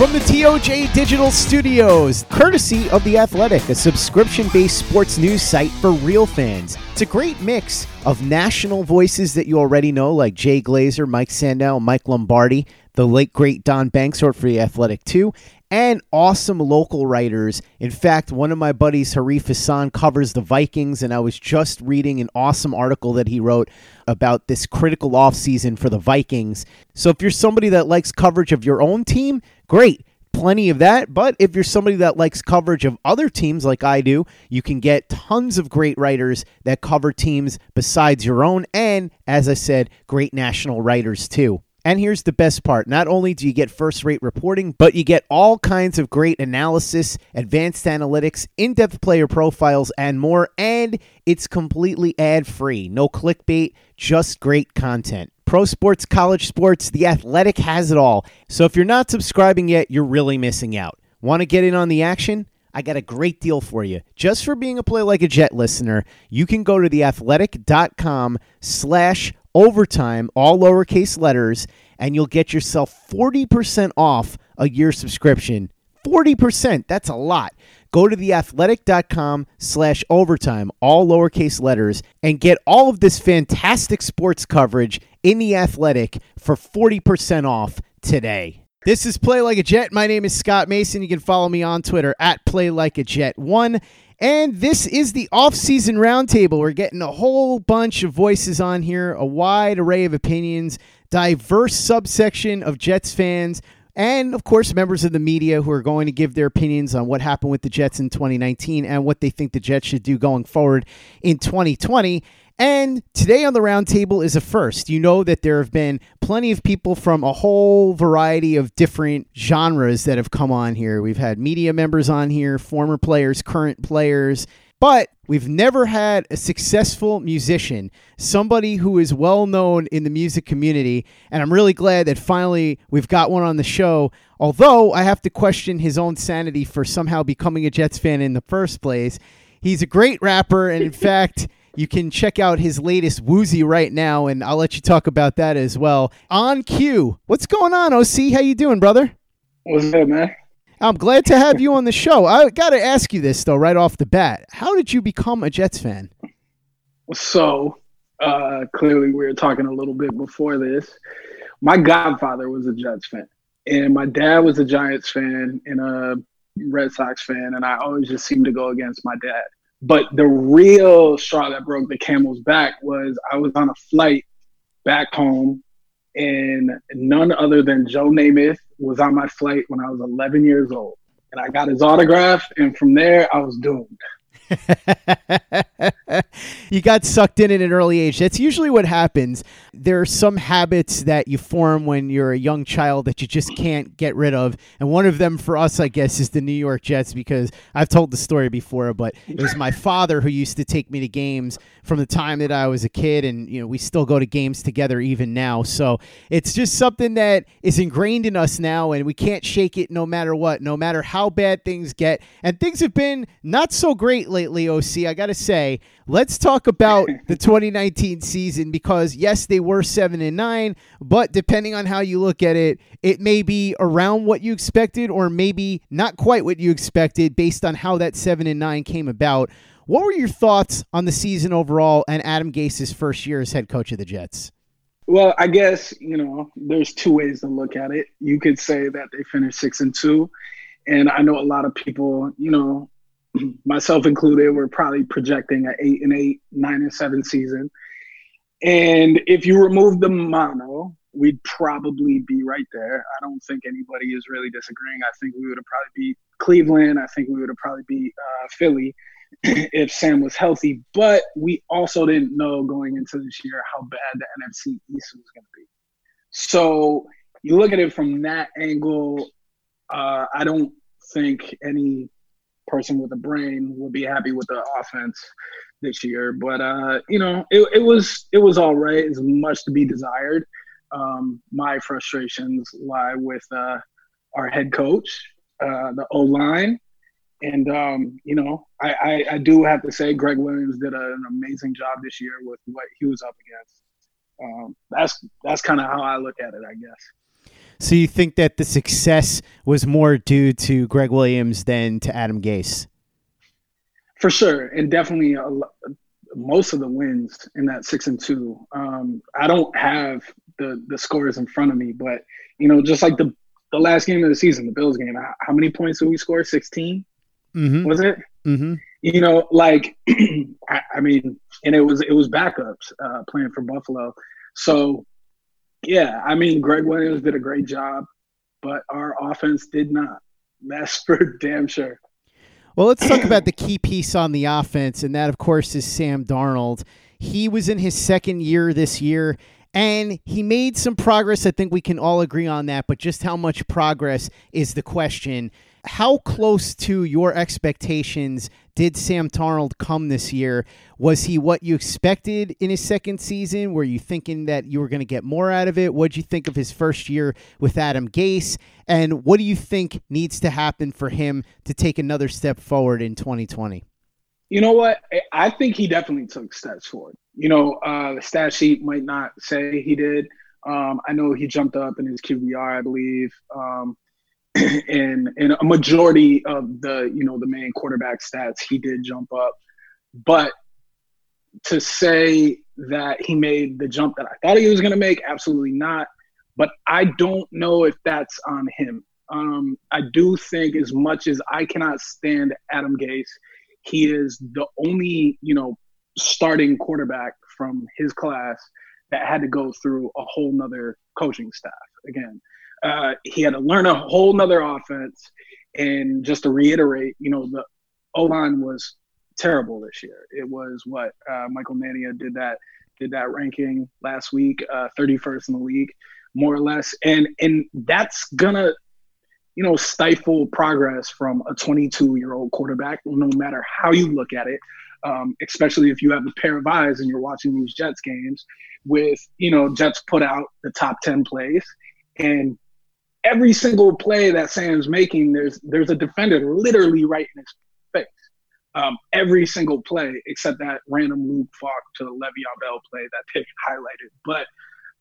From the TOJ Digital Studios, courtesy of The Athletic, a subscription based sports news site for real fans. It's a great mix of national voices that you already know, like Jay Glazer, Mike Sando, Mike Lombardi, the late great Don Banks wrote for The Athletic too, and awesome local writers. In fact, one of my buddies, Arif Hasan, covers the Vikings, and I was just reading an awesome article that he wrote about this critical offseason for the Vikings. So if you're somebody that likes coverage of your own team, great. Plenty of that. But if you're somebody that likes coverage of other teams like I do, you can get tons of great writers that cover teams besides your own. And as I said, great national writers too. And here's the best part not only do you get first rate reporting, but you get all kinds of great analysis, advanced analytics, in depth player profiles, and more. And it's completely ad free. No clickbait, just great content. Pro sports, college sports, the athletic has it all. So if you're not subscribing yet, you're really missing out. Want to get in on the action? I got a great deal for you. Just for being a Play Like a Jet listener, you can go to theathletic.com slash overtime, all lowercase letters, and you'll get yourself 40% off a year subscription. 40%, that's a lot. Go to theathletic.com slash overtime, all lowercase letters, and get all of this fantastic sports coverage in the athletic for 40% off today. This is Play Like a Jet. My name is Scott Mason. You can follow me on Twitter at Play Like a Jet One. And this is the off-season roundtable. We're getting a whole bunch of voices on here, a wide array of opinions, diverse subsection of Jets fans, and of course members of the media who are going to give their opinions on what happened with the Jets in 2019 and what they think the Jets should do going forward in 2020. And today on the roundtable is a first. You know that there have been plenty of people from a whole variety of different genres that have come on here. We've had media members on here, former players, current players, but we've never had a successful musician, somebody who is well known in the music community. And I'm really glad that finally we've got one on the show. Although I have to question his own sanity for somehow becoming a Jets fan in the first place. He's a great rapper, and in fact, you can check out his latest Woozy right now, and I'll let you talk about that as well. OnCue, what's going on, OC? How you doing, brother? What's good, man? I'm glad to have you on the show. I got to ask you this though, right off the bat. How did you become a Jets fan? So, uh, clearly, we were talking a little bit before this. My godfather was a Jets fan, and my dad was a Giants fan and a Red Sox fan, and I always just seemed to go against my dad. But the real straw that broke the camel's back was I was on a flight back home, and none other than Joe Namath was on my flight when I was 11 years old. And I got his autograph, and from there, I was doomed. you got sucked in at an early age. That's usually what happens. there are some habits that you form when you're a young child that you just can't get rid of. And one of them for us, I guess, is the New York Jets because I've told the story before, but it was my father who used to take me to games from the time that I was a kid. And, you know, we still go to games together even now. So it's just something that is ingrained in us now, and we can't shake it no matter what, no matter how bad things get. And things have been not so great lately, OC. I got to say, let's talk about the 2019 season because, yes, they were seven and nine, but depending on how you look at it, it may be around what you expected or maybe not quite what you expected based on how that seven and nine came about. What were your thoughts on the season overall and Adam Gase's first year as head coach of the Jets? Well, I guess, you know, there's two ways to look at it. You could say that they finished six and two. And I know a lot of people, you know, myself included, were probably projecting an eight and eight, nine and seven season. And if you remove the mono, we'd probably be right there. I don't think anybody is really disagreeing. I think we would have probably beat Cleveland. I think we would have probably beat uh, Philly if Sam was healthy. But we also didn't know going into this year how bad the NFC East was going to be. So you look at it from that angle. Uh, I don't think any person with a brain would be happy with the offense this year. But uh, you know, it, it was it was all right. It's much to be desired. Um, my frustrations lie with uh, our head coach, uh, the O line, and um, you know, I, I, I, do have to say Greg Williams did an amazing job this year with what he was up against. Um, that's that's kind of how I look at it, I guess. So you think that the success was more due to Greg Williams than to Adam Gase? For sure, and definitely a, most of the wins in that six and two. Um, I don't have the the scores in front of me, but you know, just like the the last game of the season, the Bills game, how many points did we score? 16 mm-hmm. was it? Mm-hmm. You know, like I, I, mean, and it was it was backups uh, playing for Buffalo, so yeah, I mean, Greg Williams did a great job, but our offense did not. That's for damn sure. Well, let's talk about the key piece on the offense, and that, of course, is Sam Darnold. He was in his second year this year, and he made some progress. I think we can all agree on that, but just how much progress is the question. How close to your expectations did Sam Darnold come this year? Was he what you expected in his second season? Were you thinking that you were going to get more out of it? What did you think of his first year with Adam Gase? And what do you think needs to happen for him to take another step forward in 2020? You know what? I think he definitely took steps forward. You know, uh, the stat sheet might not say he did. Um, I know he jumped up in his QBR, I believe. Um, and and a majority of the you know the main quarterback stats he did jump up. But to say that he made the jump that I thought he was going to make absolutely not. But I don't know if that's on him. Um, I do think as much as I cannot stand Adam Gase he is the only you know starting quarterback from his class that had to go through a whole nother coaching staff. Again uh, he had to learn a whole nother offense. And just to reiterate, you know, the O line was terrible this year. It was what uh, Michael Nania did that did that ranking last week, uh, 31st in the league, more or less, and and that's gonna, you know, stifle progress from a 22 year old quarterback, no matter how you look at it. Um, especially if you have a pair of eyes and you're watching these Jets games, with you know Jets put out the top 10 plays, and every single play that Sam's making, there's there's a defender literally right in his face. Um, every single play except that random Luke Falk to Le'Veon Bell play that they highlighted. But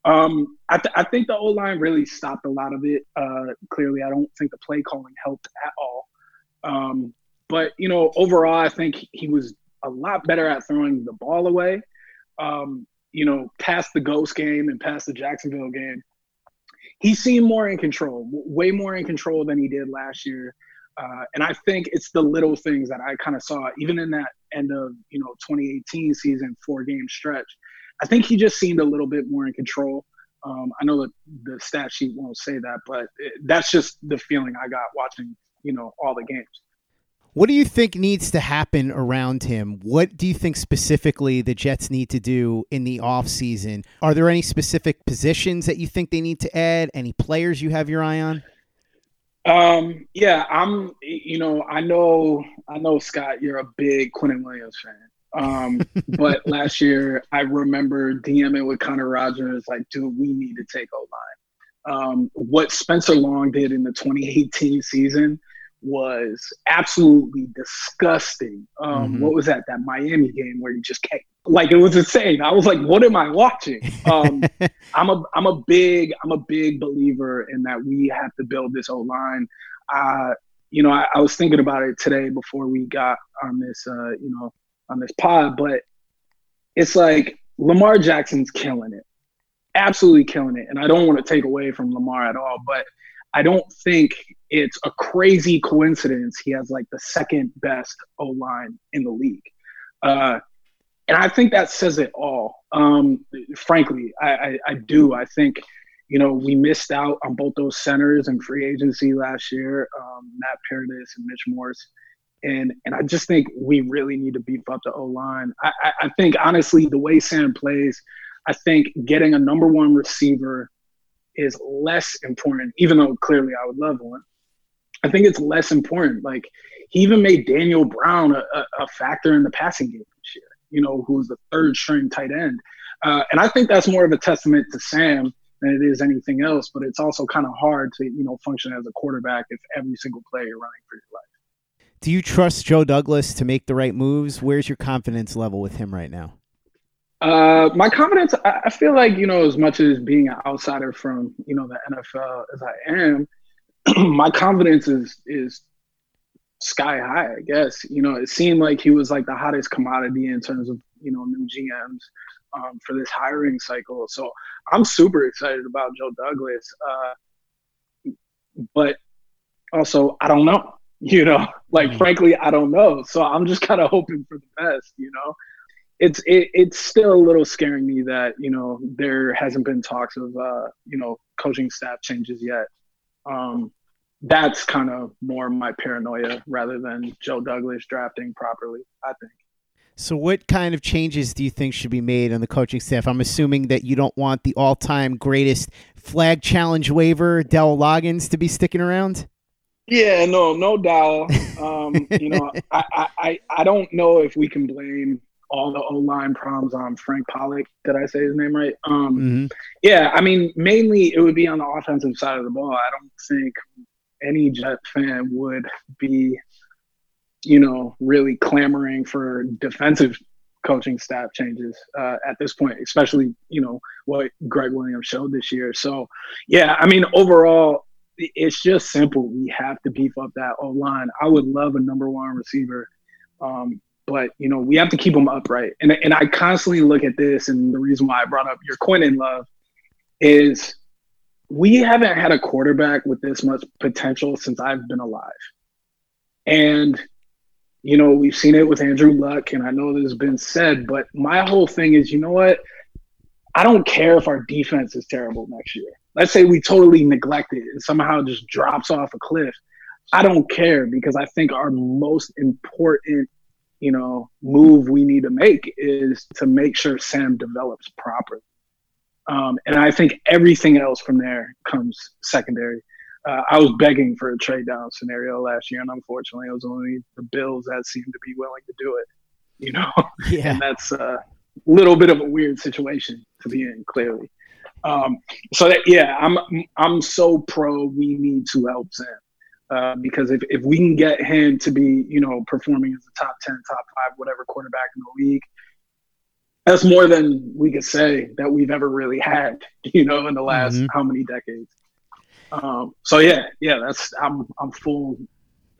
um, I, th- I, think the O line really stopped a lot of it. Uh, clearly, I don't think the play calling helped at all. Um, but you know, overall, I think he was a lot better at throwing the ball away. Um, you know, past the Ghost game and past the Jacksonville game, he seemed more in control, way more in control than he did last year. Uh, and I think it's the little things that I kind of saw, even in that end of you know 2018 season, four game stretch. I think he just seemed a little bit more in control. Um, I know that the stat sheet won't say that, but it, that's just the feeling I got watching, you know, all the games. What do you think needs to happen around him? What do you think specifically the Jets need to do in the offseason? Are there any specific positions that you think they need to add? Any players you have your eye on? Um, yeah, I'm. You know, I know, I know, Scott, you're a big Quinnen Williams fan. Um, but last year, I remember DMing with Connor Rogers, like, dude, we need to take O line. Um, what Spencer Long did in the 2018 season was absolutely disgusting. Um, mm-hmm. What was that? That Miami game where you just can't like it was insane. I was like, what am I watching? Um, I'm a I'm a big I'm a big believer in that we have to build this O line. Uh, you know, I, I, was thinking about it today before we got on this uh, you know on this pod, but it's like Lamar Jackson's killing it, absolutely killing it, and I don't want to take away from Lamar at all, but I don't think it's a crazy coincidence he has like the second best O line in the league. Uh, and I think that says it all. Um, frankly, I, I, I, do. I think, you know, we missed out on both those centers and free agency last year, um, Matt Paradis and Mitch Morse. And and I just think we really need to beef up the O line. I, I, I think honestly, the way Sam plays, I think getting a number one receiver is less important, even though clearly I would love one. I think it's less important. Like he even made Daniel Brown a, a, factor in the passing game this year. You know, who's the third string tight end, uh, and I think that's more of a testament to Sam than it is anything else. But it's also kind of hard to you know function as a quarterback if every single play you're running for your life. Do you trust Joe Douglas to make the right moves? Where's your confidence level with him right now? Uh, my confidence, I feel like, you know, as much as being an outsider from, you know, the NFL as I am, my confidence is is sky high, I guess. You know, it seemed like he was like the hottest commodity in terms of, you know, new GMs um, for this hiring cycle. So I'm super excited about Joe Douglas. Uh, but also, I don't know, you know, like, mm-hmm. frankly, I don't know. So I'm just kind of hoping for the best, you know? It's it, it's still a little scaring me that you know there hasn't been talks of uh, you know coaching staff changes yet. Um, that's kind of more my paranoia rather than Joe Douglas drafting properly. I think. So, what kind of changes do you think should be made on the coaching staff? I'm assuming that you don't want the all-time greatest flag challenge waiver, Dowell Loggains, to be sticking around. Yeah, no, no Dowell. Um, you know, I, I, I don't know if we can blame all the O line problems on Frank Pollack. Did I say his name right? Um, mm-hmm. Yeah, I mean, mainly it would be on the offensive side of the ball. I don't think any Jet fan would be, you know, really clamoring for defensive coaching staff changes uh, at this point, especially, you know, what Greg Williams showed this year. So, yeah, I mean, overall, it's just simple. We have to beef up that O line. I would love a number one receiver. Um, but you know we have to keep them upright. And and I constantly look at this, and the reason why I brought up your Quinnen Love is we haven't had a quarterback with this much potential since I've been alive. And you know we've seen it with Andrew Luck, and I know this has been said, but my whole thing is, you know what? I don't care if our defense is terrible next year. Let's say we totally neglect it and somehow just drops off a cliff. I don't care because I think our most important you know, move we need to make is to make sure Sam develops properly. Um, and I think everything else from there comes secondary. Uh, I was begging for a trade down scenario last year, and unfortunately, it was only the Bills that seemed to be willing to do it. You know, yeah. and that's a little bit of a weird situation to be in. Clearly, um, so that yeah, I'm I'm so pro. We need to help Sam. Uh, because if, if we can get him to be, you know, performing as a top 10, top five, whatever quarterback in the league, that's more than we could say that we've ever really had, you know, in the last mm-hmm. how many decades. Um, so yeah, yeah, that's I'm I'm full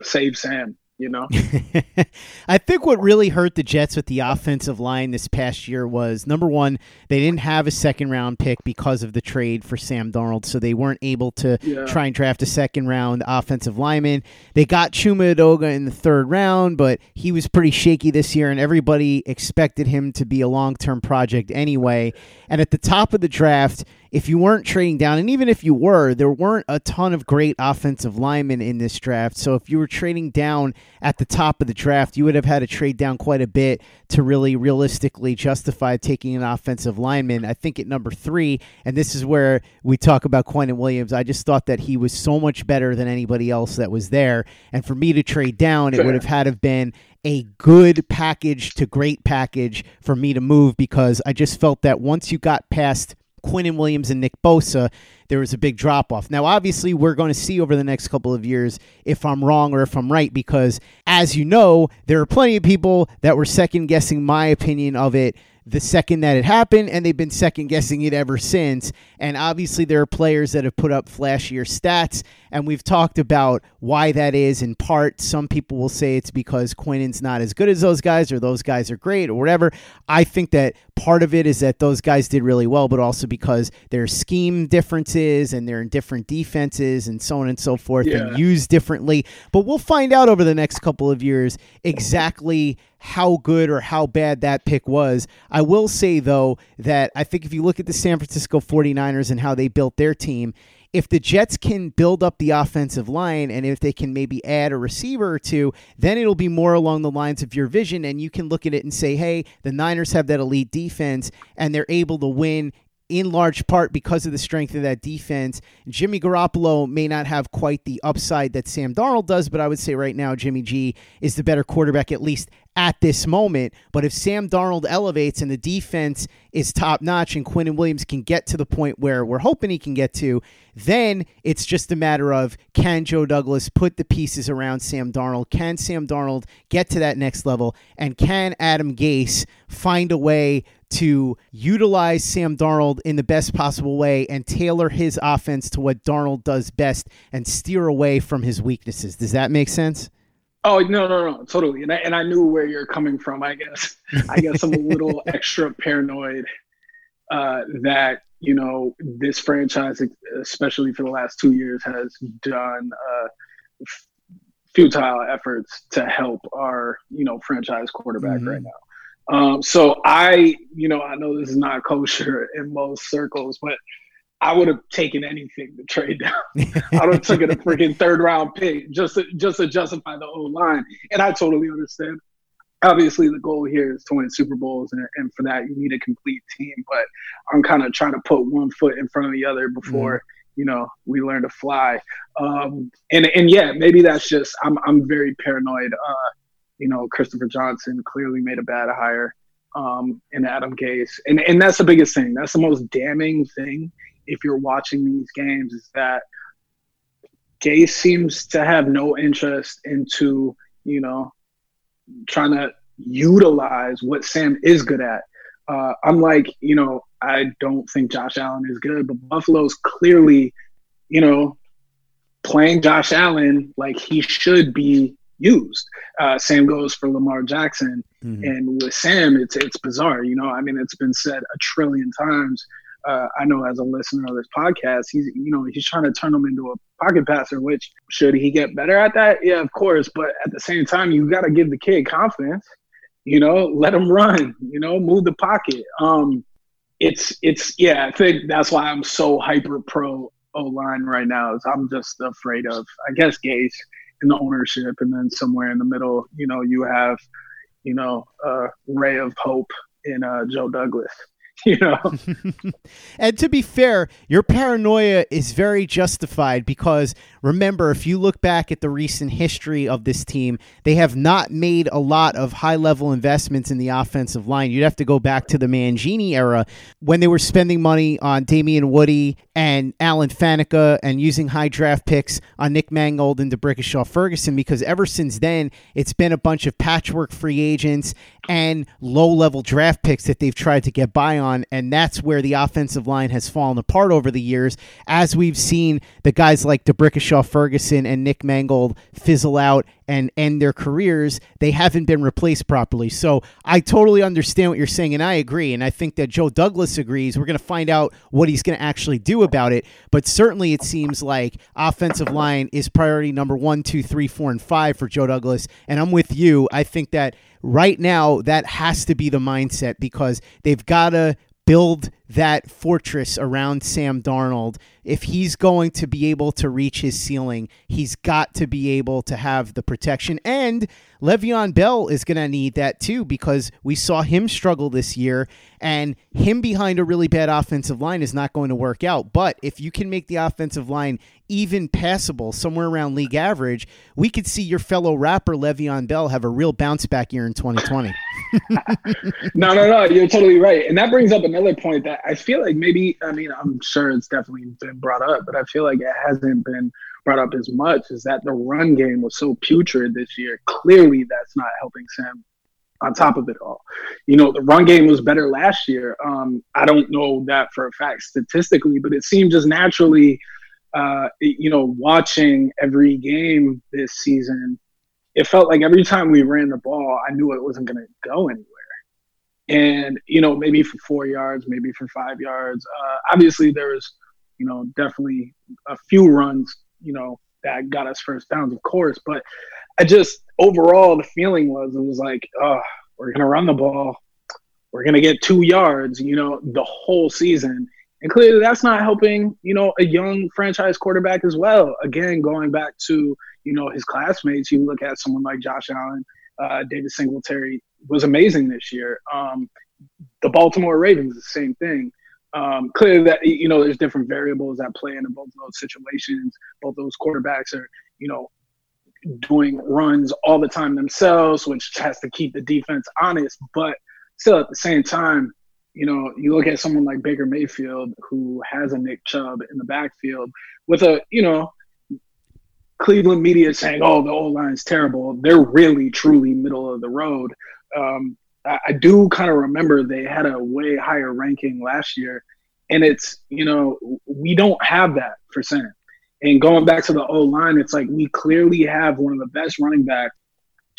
save Sam you know? I think what really hurt the Jets with the offensive line this past year was number one, they didn't have a second round pick because of the trade for Sam Darnold, so they weren't able to yeah. try and draft a second round offensive lineman. They got Chuma Edoga in the third round, but he was pretty shaky this year, and everybody expected him to be a long term project anyway. And at the top of the draft, if you weren't trading down, and even if you were, there weren't a ton of great offensive linemen in this draft. So if you were trading down at the top of the draft, you would have had to trade down quite a bit to really realistically justify taking an offensive lineman. I think at number three, and this is where we talk about Quinnen Williams, I just thought that he was so much better than anybody else that was there. And for me to trade down, it would have had to have been a good package to great package for me to move because I just felt that once you got past Quinnen Williams and Nick Bosa, there was a big drop off. Now, obviously, we're going to see over the next couple of years if I'm wrong or if I'm right, because as you know, there are plenty of people that were second guessing my opinion of it the second that it happened, and they've been second guessing it ever since. And obviously, there are players that have put up flashier stats, and we've talked about why that is in part. Some people will say it's because Quinnen's not as good as those guys, or those guys are great, or whatever. I think that part of it is that those guys did really well, but also because their scheme differences and they're in different defenses and so on and so forth Yeah. and used differently. But we'll find out over the next couple of years exactly how good or how bad that pick was. I will say, though, that I think if you look at the San Francisco 49ers and how they built their team, if the Jets can build up the offensive line and if they can maybe add a receiver or two, then it'll be more along the lines of your vision. And you can look at it and say, hey, the Niners have that elite defense and they're able to win in large part because of the strength of that defense. Jimmy Garoppolo may not have quite the upside that Sam Darnold does, but I would say right now Jimmy G is the better quarterback, at least at this moment. But if Sam Darnold elevates and the defense is top notch and Quinnen Williams can get to the point where we're hoping he can get to, then it's just a matter of can Joe Douglas put the pieces around Sam Darnold? Can Sam Darnold get to that next level? And can Adam Gase find a way to utilize Sam Darnold in the best possible way and tailor his offense to what Darnold does best and steer away from his weaknesses? Does that make sense? Oh no, no, no, totally. And I, and I knew where you're coming from. I guess I guess I'm a little extra paranoid uh, that you know this franchise, especially for the last two years, has done uh, f- futile efforts to help our you know franchise quarterback Mhm. right now. Um, so I, you know, I know this is not kosher in most circles, but I would have taken anything to trade down. I would have taken a freaking third round pick just to, just to justify the whole line. And I totally understand. Obviously, the goal here is to win Super Bowls, and, and for that, you need a complete team. But I'm kind of trying to put one foot in front of the other before you know we learn to fly. Um, and and yeah, maybe that's just I'm I'm very paranoid. Uh, you know, Christopher Johnson clearly made a bad hire, um, and Adam Gase, and and that's the biggest thing. That's the most damning thing if you're watching these games is that Gay seems to have no interest into you know trying to utilize what Sam is good at. Uh, I'm like, you know, I don't think Josh Allen is good, but Buffalo's clearly, you know, playing Josh Allen like he should be used. Uh, same goes for Lamar Jackson. Mhm. And with Sam, it's it's bizarre. You know, I mean, it's been said a trillion times. Uh, I know as a listener of this podcast, he's you know he's trying to turn him into a pocket passer. Which should he get better at that? Yeah, of course. But at the same time, you got to give the kid confidence. You know, let him run. You know, move the pocket. Um, it's it's yeah. I think that's why I'm so hyper pro O line right now. Is I'm just afraid of I guess Gase and the ownership, and then somewhere in the middle, you know, you have you know a ray of hope in uh, Joe Douglas. You know, and to be fair, your paranoia is very justified because remember, if you look back at the recent history of this team, they have not made a lot of high level investments in the offensive line. You'd have to go back to the Mangini era when they were spending money on Damien Woody and Alan Faneca and using high draft picks on Nick Mangold and D'Brickashaw Ferguson because ever since then, it's been a bunch of patchwork free agents and low level draft picks that they've tried to get by on. And that's where the offensive line has fallen apart over the years. As we've seen the guys like D'Brickashaw Ferguson and Nick Mangold fizzle out and end their careers, they haven't been replaced properly. So I totally understand what you're saying, and I agree. And I think that Joe Douglas agrees. We're going to find out what he's going to actually do about it. But certainly it seems like offensive line is priority number one, two, three, four, and five for Joe Douglas. And I'm with you. I think that right now that has to be the mindset because they've got to build that fortress around Sam Darnold. If he's going to be able to reach his ceiling, he's got to be able to have the protection. And Le'Veon Bell is going to need that too because we saw him struggle this year, and him behind a really bad offensive line is not going to work out. But if you can make the offensive line even passable, somewhere around league average, we could see your fellow rapper Le'Veon Bell have a real bounce back year in 2020. no, no, no, you're totally right, and that brings up another point that I feel like maybe I mean I'm sure it's definitely been brought up, but I feel like it hasn't been brought up as much. Is that the run game was so putrid this year? Clearly, that's not helping Sam. On top of it all, you know the run game was better last year. Um, I don't know that for a fact statistically, but it seemed just naturally. Uh, you know, watching every game this season, it felt like every time we ran the ball, I knew it wasn't going to go anywhere. And you know maybe for four yards maybe for five yards uh, obviously there was you know definitely a few runs you know that got us first downs of course but i just overall the feeling was it was like oh we're gonna run the ball. We're gonna get two yards you know the whole season and clearly that's not helping you know a young franchise quarterback as well again going back to you know his classmates you look at someone like josh allen uh, devin singletary was amazing this year. Um, the Baltimore Ravens, the same thing. Um, clearly, that you know, there's different variables that play into both those situations. Both those quarterbacks are, you know, doing runs all the time themselves, which has to keep the defense honest. But still, at the same time, you know, you look at someone like Baker Mayfield, who has a Nick Chubb in the backfield with a, you know, Cleveland media saying, "Oh, the O line's terrible." They're really, truly middle of the road um, I, I do kind of remember they had a way higher ranking last year, and it's you know we don't have that for Sam. And going back to the O line, it's like we clearly have one of the best running backs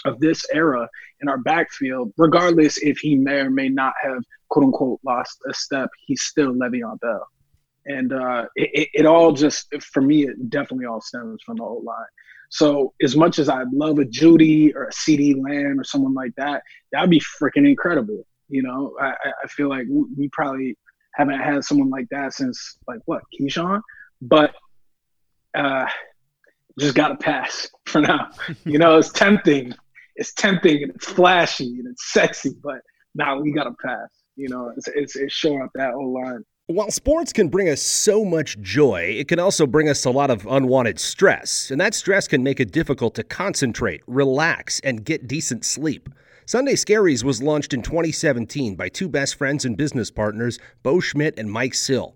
of this era in our backfield, regardless if he may or may not have quote unquote lost a step, he's still Le'Veon Bell. And uh, it, it, all just, for me, it definitely all stems from the O line. So as much as I'd love a Jeudy or a CeeDee Lamb or someone like that, that'd be freaking incredible. You know, I, I feel like we probably haven't had someone like that since like what Keyshawn, but uh, just got to pass for now. you know, it's tempting, it's tempting and it's flashy and it's sexy, but now nah, we got to pass. You know, it's it's, it's showing up that whole line. While sports can bring us so much joy, it can also bring us a lot of unwanted stress, and that stress can make it difficult to concentrate, relax, and get decent sleep. Sunday Scaries was launched in 2017 by two best friends and business partners, Bo Schmidt and Mike Sill.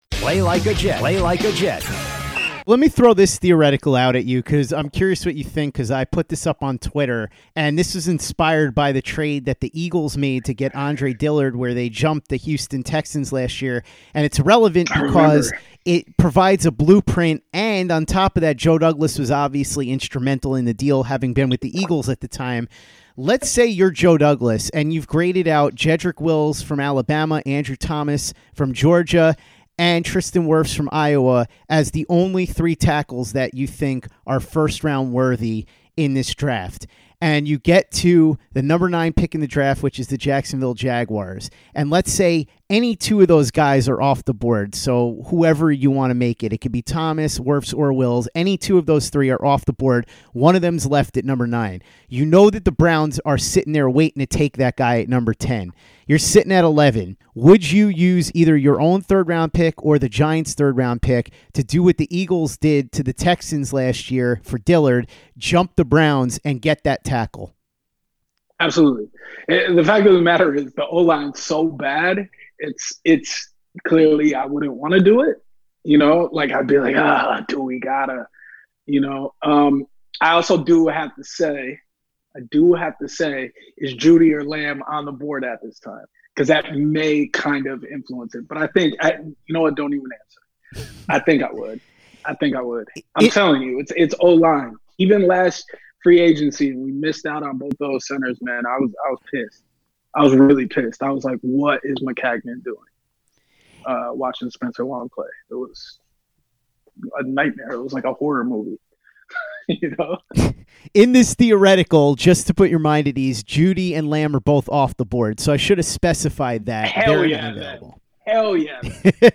Play like a Jet. Play like a Jet. Let me throw this theoretical out at you because I'm curious what you think. Because I put this up on Twitter, and this was inspired by the trade that the Eagles made to get Andre Dillard, where they jumped the Houston Texans last year. And it's relevant because it provides a blueprint. And on top of that, Joe Douglas was obviously instrumental in the deal, having been with the Eagles at the time. Let's say you're Joe Douglas and you've graded out Jedrick Wills from Alabama, Andrew Thomas from Georgia, and Tristan Wirfs from Iowa as the only three tackles that you think are first round worthy in this draft. And you get to the number nine pick in the draft, which is the Jacksonville Jaguars. And let's say any two of those guys are off the board. So whoever you want to make it, it could be Thomas, Wirfs, or Wills. Any two of those three are off the board. One of them's left at number nine. You know that the Browns are sitting there waiting to take that guy at number 10. You're sitting at 11. Would you use either your own third round pick or the Giants' third round pick to do what the Eagles did to the Texans last year for Dillard, jump the Browns, and get that tackle? Absolutely. The fact of the matter is the O line's so bad it's it's clearly I wouldn't want to do it. You know, like I'd be like, ah, do we gotta? You know, um, I also do have to say, I do have to say, is Jeudy or Lamb on the board at this time? Because that may kind of influence it. But I think, I, you know what? Don't even answer. I think I would. I think I would. I'm it, telling you, it's it's O line. Even last free agency, we missed out on both those centers. Man, I was I was pissed. I was really pissed. I was like, what is Maccagnan doing? Uh, watching Spencer Long play. It was a nightmare. It was like a horror movie. you know? In this theoretical, just to put your mind at ease, Jeudy and Lamb are both off the board. So I should have specified that. Hell They're yeah. Available. Hell yeah.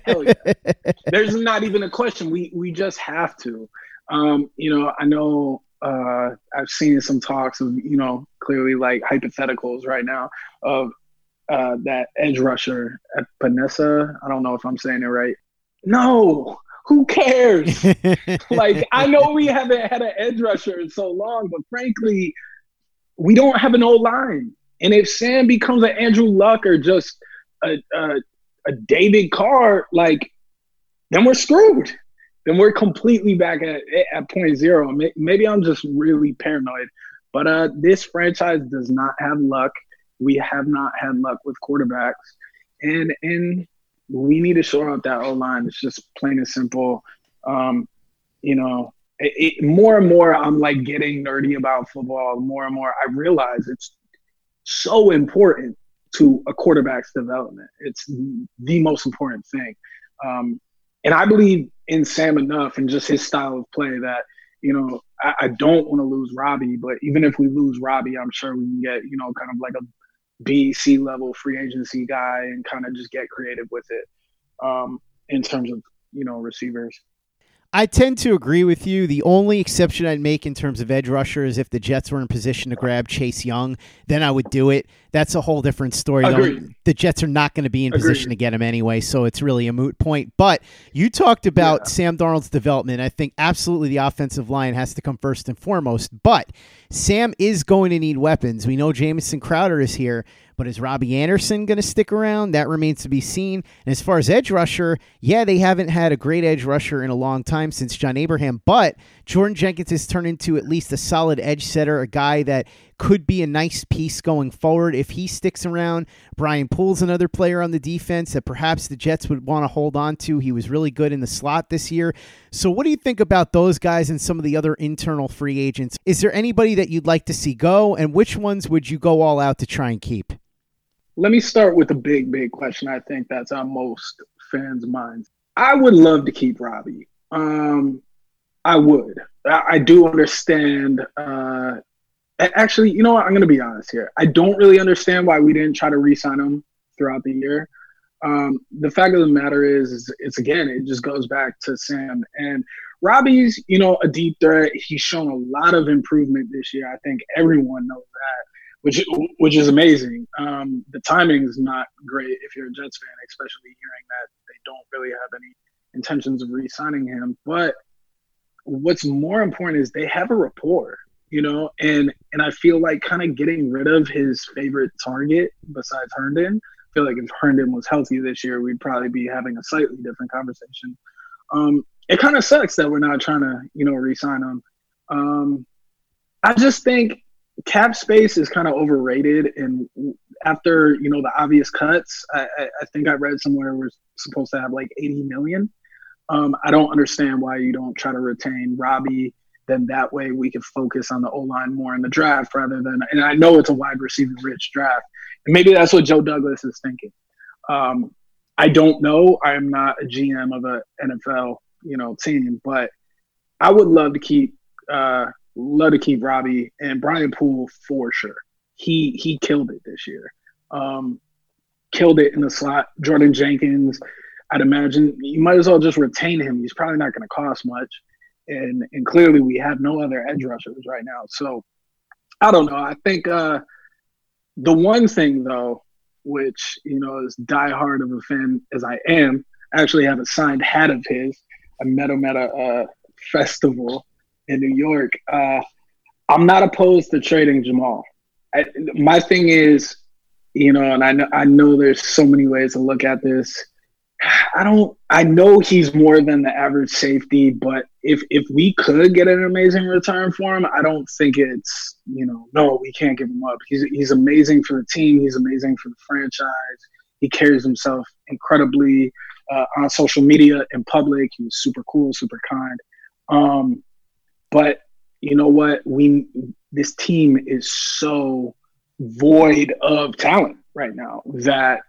Hell yeah. There's not even a question. We we just have to. Um, you know, I know uh, I've seen some talks of, you know, clearly like hypotheticals right now of uh, that edge rusher at Panessa. I don't know if I'm saying it right. No, who cares? like, I know we haven't had an edge rusher in so long, but frankly, we don't have an old line. And if Sam becomes an Andrew Luck or just a, a, a David Carr, like, then we're screwed then we're completely back at at point zero. Maybe I'm just really paranoid, but uh, this franchise does not have luck. We have not had luck with quarterbacks, and and we need to shore up that O line. It's just plain and simple. Um, you know, it, it, more and more I'm like getting nerdy about football. More and more I realize it's so important to a quarterback's development. It's the most important thing. Um, and I believe in Sam enough and just his style of play that you know I, I don't want to lose Robbie, but even if we lose Robbie, I'm sure we can get you know kind of like a B C level free agency guy and kind of just get creative with it um, in terms of you know receivers. I tend to agree with you. The only exception I'd make in terms of edge rusher is if the Jets were in position to grab Chase Young, then I would do it. That's a whole different story. The Jets are not going to be in Agreed. position to get him anyway, so it's really a moot point. But you talked about yeah. Sam Darnold's development. I think absolutely the offensive line has to come first and foremost. But Sam is going to need weapons. We know Jamison Crowder is here. But is Robbie Anderson going to stick around? That remains to be seen. And as far as edge rusher, yeah, they haven't had a great edge rusher in a long time since John Abraham, but Jordan Jenkins has turned into at least a solid edge setter, a guy that could be a nice piece going forward if he sticks around. Brian Poole's another player on the defense that perhaps the Jets would want to hold on to. He was really good in the slot this year. So, what do you think about those guys and some of the other internal free agents? Is there anybody that you'd like to see go, and which ones would you go all out to try and keep? Let me start with a big, big question. I think that's on most fans' minds. I would love to keep Robbie. Um, I would. I, I do understand. Uh, actually, you know what? I'm going to be honest here. I don't really understand why we didn't try to re-sign him throughout the year. Um, the fact of the matter is, is, it's again, it just goes back to Sam and Robbie's. You know, a deep threat. He's shown a lot of improvement this year. I think everyone knows that, which which is amazing. Um, the timing is not great if you're a Jets fan, especially hearing that they don't really have any intentions of re-signing him. But what's more important is they have a rapport you know, and and I feel like kind of getting rid of his favorite target besides Herndon. I feel like if Herndon was healthy this year, we'd probably be having a slightly different conversation. Um, it kind of sucks that we're not trying to, you know, re-sign him. Um, I just think cap space is kind of overrated, and after you know the obvious cuts, I, I, I think I read somewhere we're supposed to have like 80 million. Um, I don't understand why you don't try to retain Robbie then that way we can focus on the O line more in the draft rather than. And I know it's a wide receiver rich draft, and maybe that's what Joe Douglas is thinking. Um, I don't know. I am not a GM of a NFL you know team, but I would love to keep uh, love to keep Robbie and Brian Poole for sure. He he killed it this year. Um, killed it in the slot. Jordan Jenkins. I'd imagine you might as well just retain him. He's probably not going to cost much and and clearly we have no other edge rushers right now. So I don't know. I think uh, the one thing though, which you know, as diehard of a fan as I am, I actually have a signed hat of his. I met him at a, a festival in New York. Uh, I'm not opposed to trading Jamal. I, my thing is, you know, and I know I know there's so many ways to look at this I don't. I know he's more than the average safety, but if if we could get an amazing return for him, I don't think it's you know no we can't give him up. He's he's amazing for the team. He's amazing for the franchise. He carries himself incredibly uh, on social media in public. He was super cool, super kind. Um, but you know what? We this team is so void of talent right now that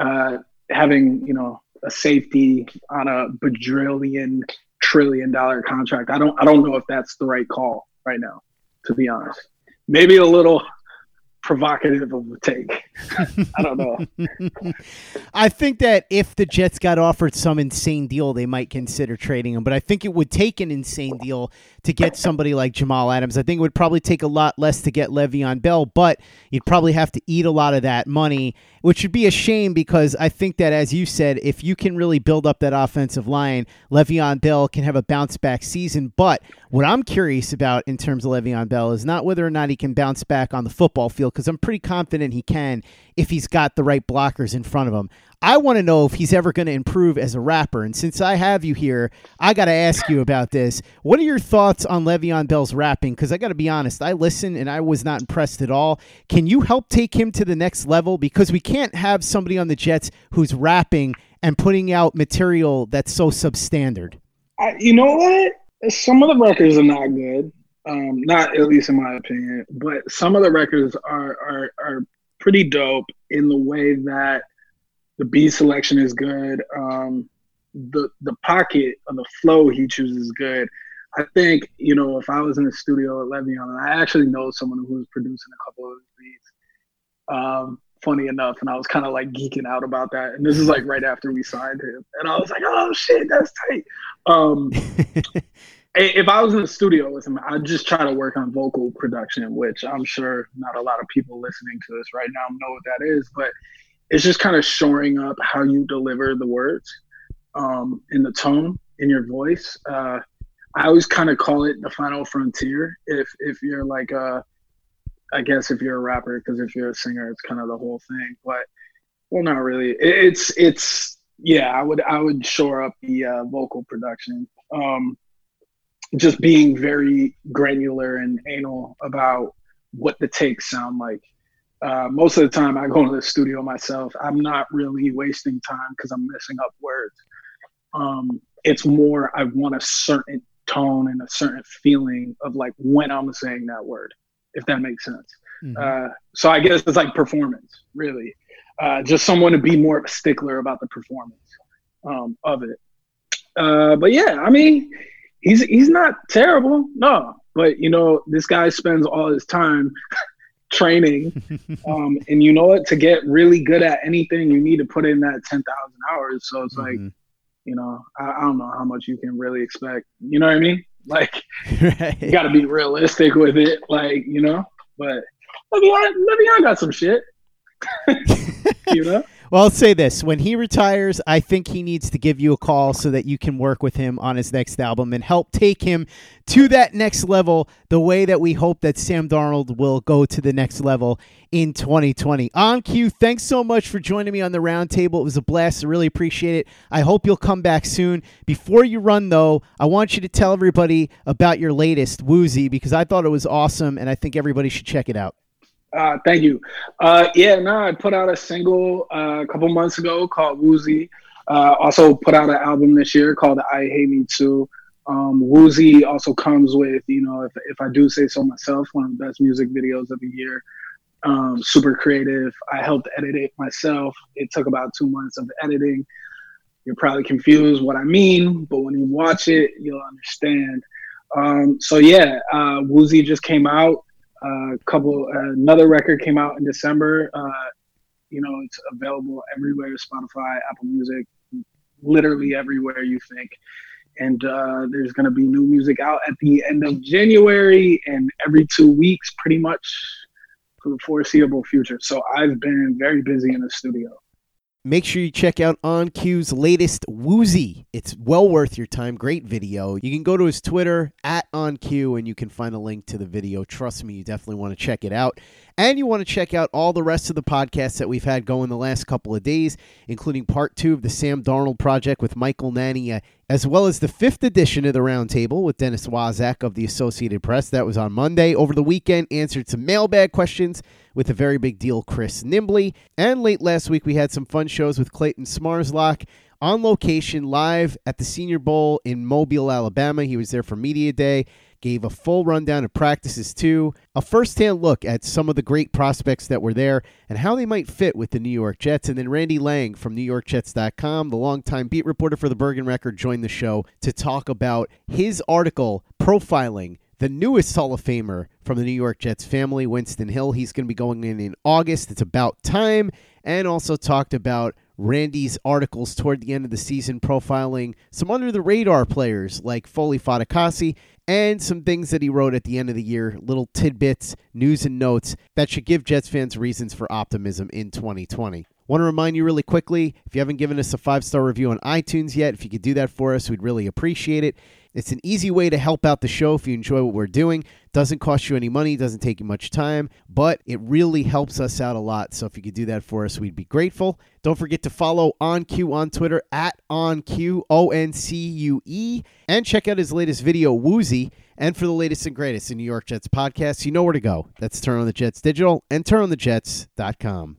uh, having you know a safety on a bajillion trillion dollar contract. I don't I don't know if that's the right call right now, to be honest. Maybe a little provocative of a take. I don't know. I think that if the Jets got offered some insane deal, they might consider trading him. But I think it would take an insane deal to get somebody like Jamal Adams. I think it would probably take a lot less to get Le'Veon Bell, but you'd probably have to eat a lot of that money, which would be a shame because I think that, as you said, if you can really build up that offensive line, Le'Veon Bell can have a bounce back season. But what I'm curious about in terms of Le'Veon Bell is not whether or not he can bounce back on the football field, because I'm pretty confident he can if he's got the right blockers in front of him. I want to know if he's ever going to improve as a rapper. And since I have you here, I got to ask you about this. What are your thoughts on Le'Veon Bell's rapping? Because I got to be honest, I listened and I was not impressed at all. Can you help take him to the next level? Because we can't have somebody on the Jets who's rapping and putting out material that's so substandard. I, you know what? Some of the records are not good. Um, not at least in my opinion, but some of the records are are are pretty dope in the way that the beat selection is good. Um, the the pocket or the flow he chooses is good. I think you know if I was in the studio at Le'Veon, and I actually know someone who's producing a couple of his beats. Um, funny enough, and I was kind of like geeking out about that. And this is like right after we signed him, and I was like, "Oh shit, that's tight." Um, if I was in the studio with him, I'd just try to work on vocal production, which I'm sure not a lot of people listening to this right now know what that is, but it's just kind of shoring up how you deliver the words um, in the tone in your voice. Uh, I always kind of call it the final frontier. If if you're like a, I guess if you're a rapper, because if you're a singer, it's kind of the whole thing. But well, not really. It's it's yeah. I would I would shore up the uh, vocal production. Um, just being very granular and anal about what the takes sound like. Uh, most of the time, I go to the studio myself. I'm not really wasting time because I'm messing up words. Um, it's more I want a certain tone and a certain feeling of like when I'm saying that word, if that makes sense. Mm-hmm. Uh, so I guess it's like performance, really. Uh, just someone to be more of a stickler about the performance um, of it. Uh, but yeah, I mean, he's he's not terrible, no. But you know, this guy spends all his time training. um, and you know what? To get really good at anything, you need to put in that 10,000 hours. So it's like, Mhm. you know, I, I don't know how much you can really expect. You know what I mean? Like, you got to be realistic with it. Like, you know, but Le'Veon, Le'Veon got some shit. you know? Well, I'll say this: when he retires, I think he needs to give you a call so that you can work with him on his next album and help take him to that next level. The way that we hope that Sam Darnold will go to the next level in 2020. OnCue. Thanks so much for joining me on the roundtable. It was a blast. I really appreciate it. I hope you'll come back soon. Before you run, though, I want you to tell everybody about your latest Woozy because I thought it was awesome and I think everybody should check it out. Uh, thank you. Uh, yeah, no, I put out a single uh, a couple months ago called Woozy. Uh, also put out an album this year called I Hate Me Too. Um, Woozy also comes with, you know, if, if I do say so myself, one of the best music videos of the year. Um, super creative. I helped edit it myself. It took about two months of editing. You're probably confused what I mean, but when you watch it, you'll understand. Um, so yeah, uh, Woozy just came out a couple another record came out in december uh you know it's available everywhere spotify apple music literally everywhere you think. And uh there's going to be new music out at the end of january and every two weeks pretty much for the foreseeable future. So i've been very busy in the studio Make sure you check out OnCue's latest Woozy. It's well worth your time. Great video. You can go to his Twitter at On Q and you can find a link to the video. Trust me, you definitely want to check it out. And you want to check out all the rest of the podcasts that we've had going the last couple of days, including part two of the Sam Darnold Project with Michael uh, as well as the fifth edition of the Roundtable with Dennis Waszak of the Associated Press. That was on Monday. Over the weekend, answered some mailbag questions with a very big deal Chris Nimbley. And late last week, we had some fun shows with Clayton Smarslock on location live at the Senior Bowl in Mobile, Alabama. He was there for Media Day, gave a full rundown of practices too, a first-hand look at some of the great prospects that were there and how they might fit with the New York Jets. And then Randy Lange from NewYorkJets.com, the longtime beat reporter for the Bergen Record, joined the show to talk about his article profiling the newest Hall of Famer from the New York Jets family, Winston Hill. He's going to be going in in August. It's about time. And also talked about Randy's articles toward the end of the season profiling some under the radar players like Foley Fatukasi and some things that he wrote at the end of the year, little tidbits, news and notes that should give Jets fans reasons for optimism in 2020. Want to remind you really quickly if you haven't given us a five star review on iTunes yet, if you could do that for us, we'd really appreciate it. It's an easy way to help out the show if you enjoy what we're doing. Doesn't cost you any money, doesn't take you much time, but it really helps us out a lot. So if you could do that for us, we'd be grateful. Don't forget to follow OnCue on Twitter at OnCue, O N C U E, and check out his latest video, Woozy. And for the latest and greatest in New York Jets podcasts, you know where to go. That's Turn on the Jets Digital and turnonthejets.com.